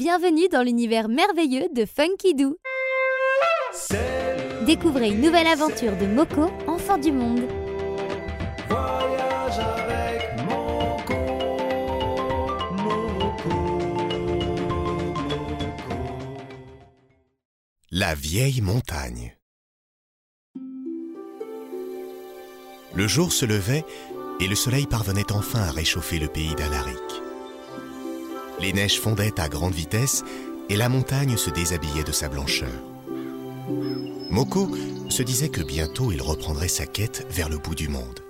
Bienvenue dans l'univers merveilleux de Funky Doo. Découvrez une nouvelle aventure de Moko, enfant du monde. Voyage avec Moko, Moko, Moko. La vieille montagne. Le jour se levait et le soleil parvenait enfin à réchauffer le pays d'Alaric. Les neiges fondaient à grande vitesse et la montagne se déshabillait de sa blancheur. Moko se disait que bientôt il reprendrait sa quête vers le bout du monde.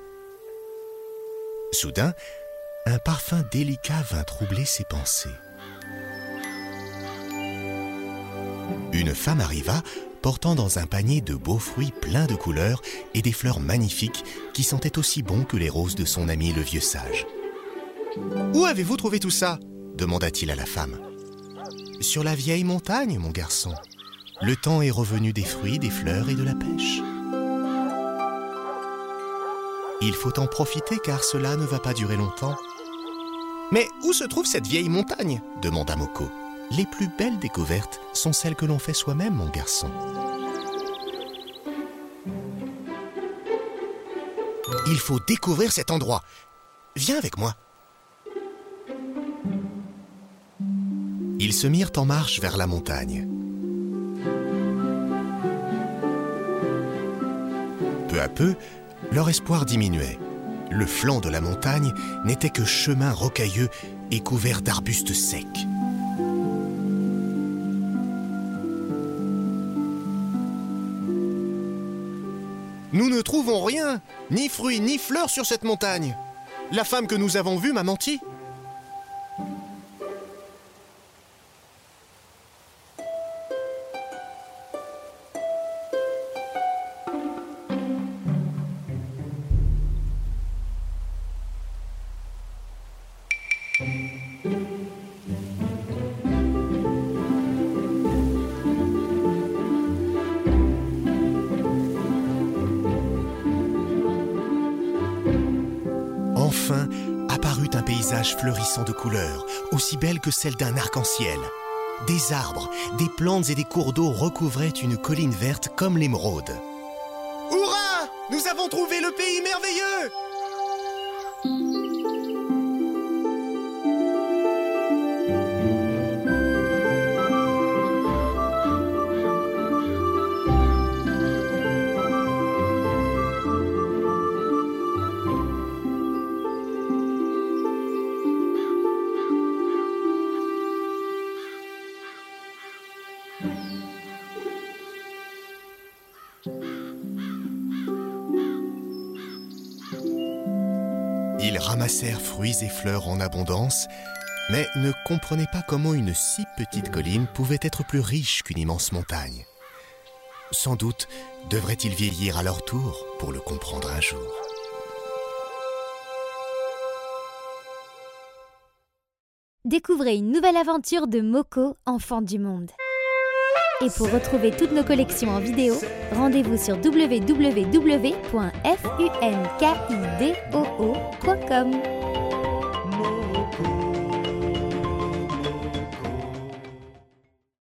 Soudain, un parfum délicat vint troubler ses pensées. Une femme arriva portant dans un panier de beaux fruits pleins de couleurs et des fleurs magnifiques qui sentaient aussi bon que les roses de son ami le vieux sage. Où avez-vous trouvé tout ça? Demanda-t-il à la femme. Sur la vieille montagne, mon garçon. Le temps est revenu des fruits, des fleurs et de la pêche. Il faut en profiter car cela ne va pas durer longtemps. Mais où se trouve cette vieille montagne? demanda Moko. Les plus belles découvertes sont celles que l'on fait soi-même, mon garçon. Il faut découvrir cet endroit. Viens avec moi. Ils se mirent en marche vers la montagne. Peu à peu, leur espoir diminuait. Le flanc de la montagne n'était que chemin rocailleux et couvert d'arbustes secs. Nous ne trouvons rien, ni fruits ni fleurs sur cette montagne. La femme que nous avons vue m'a menti. Enfin apparut un paysage fleurissant de couleurs, aussi belle que celle d'un arc-en-ciel. Des arbres, des plantes et des cours d'eau recouvraient une colline verte comme l'émeraude. Hurrah Nous avons trouvé le pays merveilleux Ils ramassèrent fruits et fleurs en abondance, mais ne comprenaient pas comment une si petite colline pouvait être plus riche qu'une immense montagne. Sans doute devraient-ils vieillir à leur tour pour le comprendre un jour. Découvrez une nouvelle aventure de Moko, enfant du monde. Et pour retrouver toutes nos collections en vidéo, rendez-vous sur www.funkidoo.com.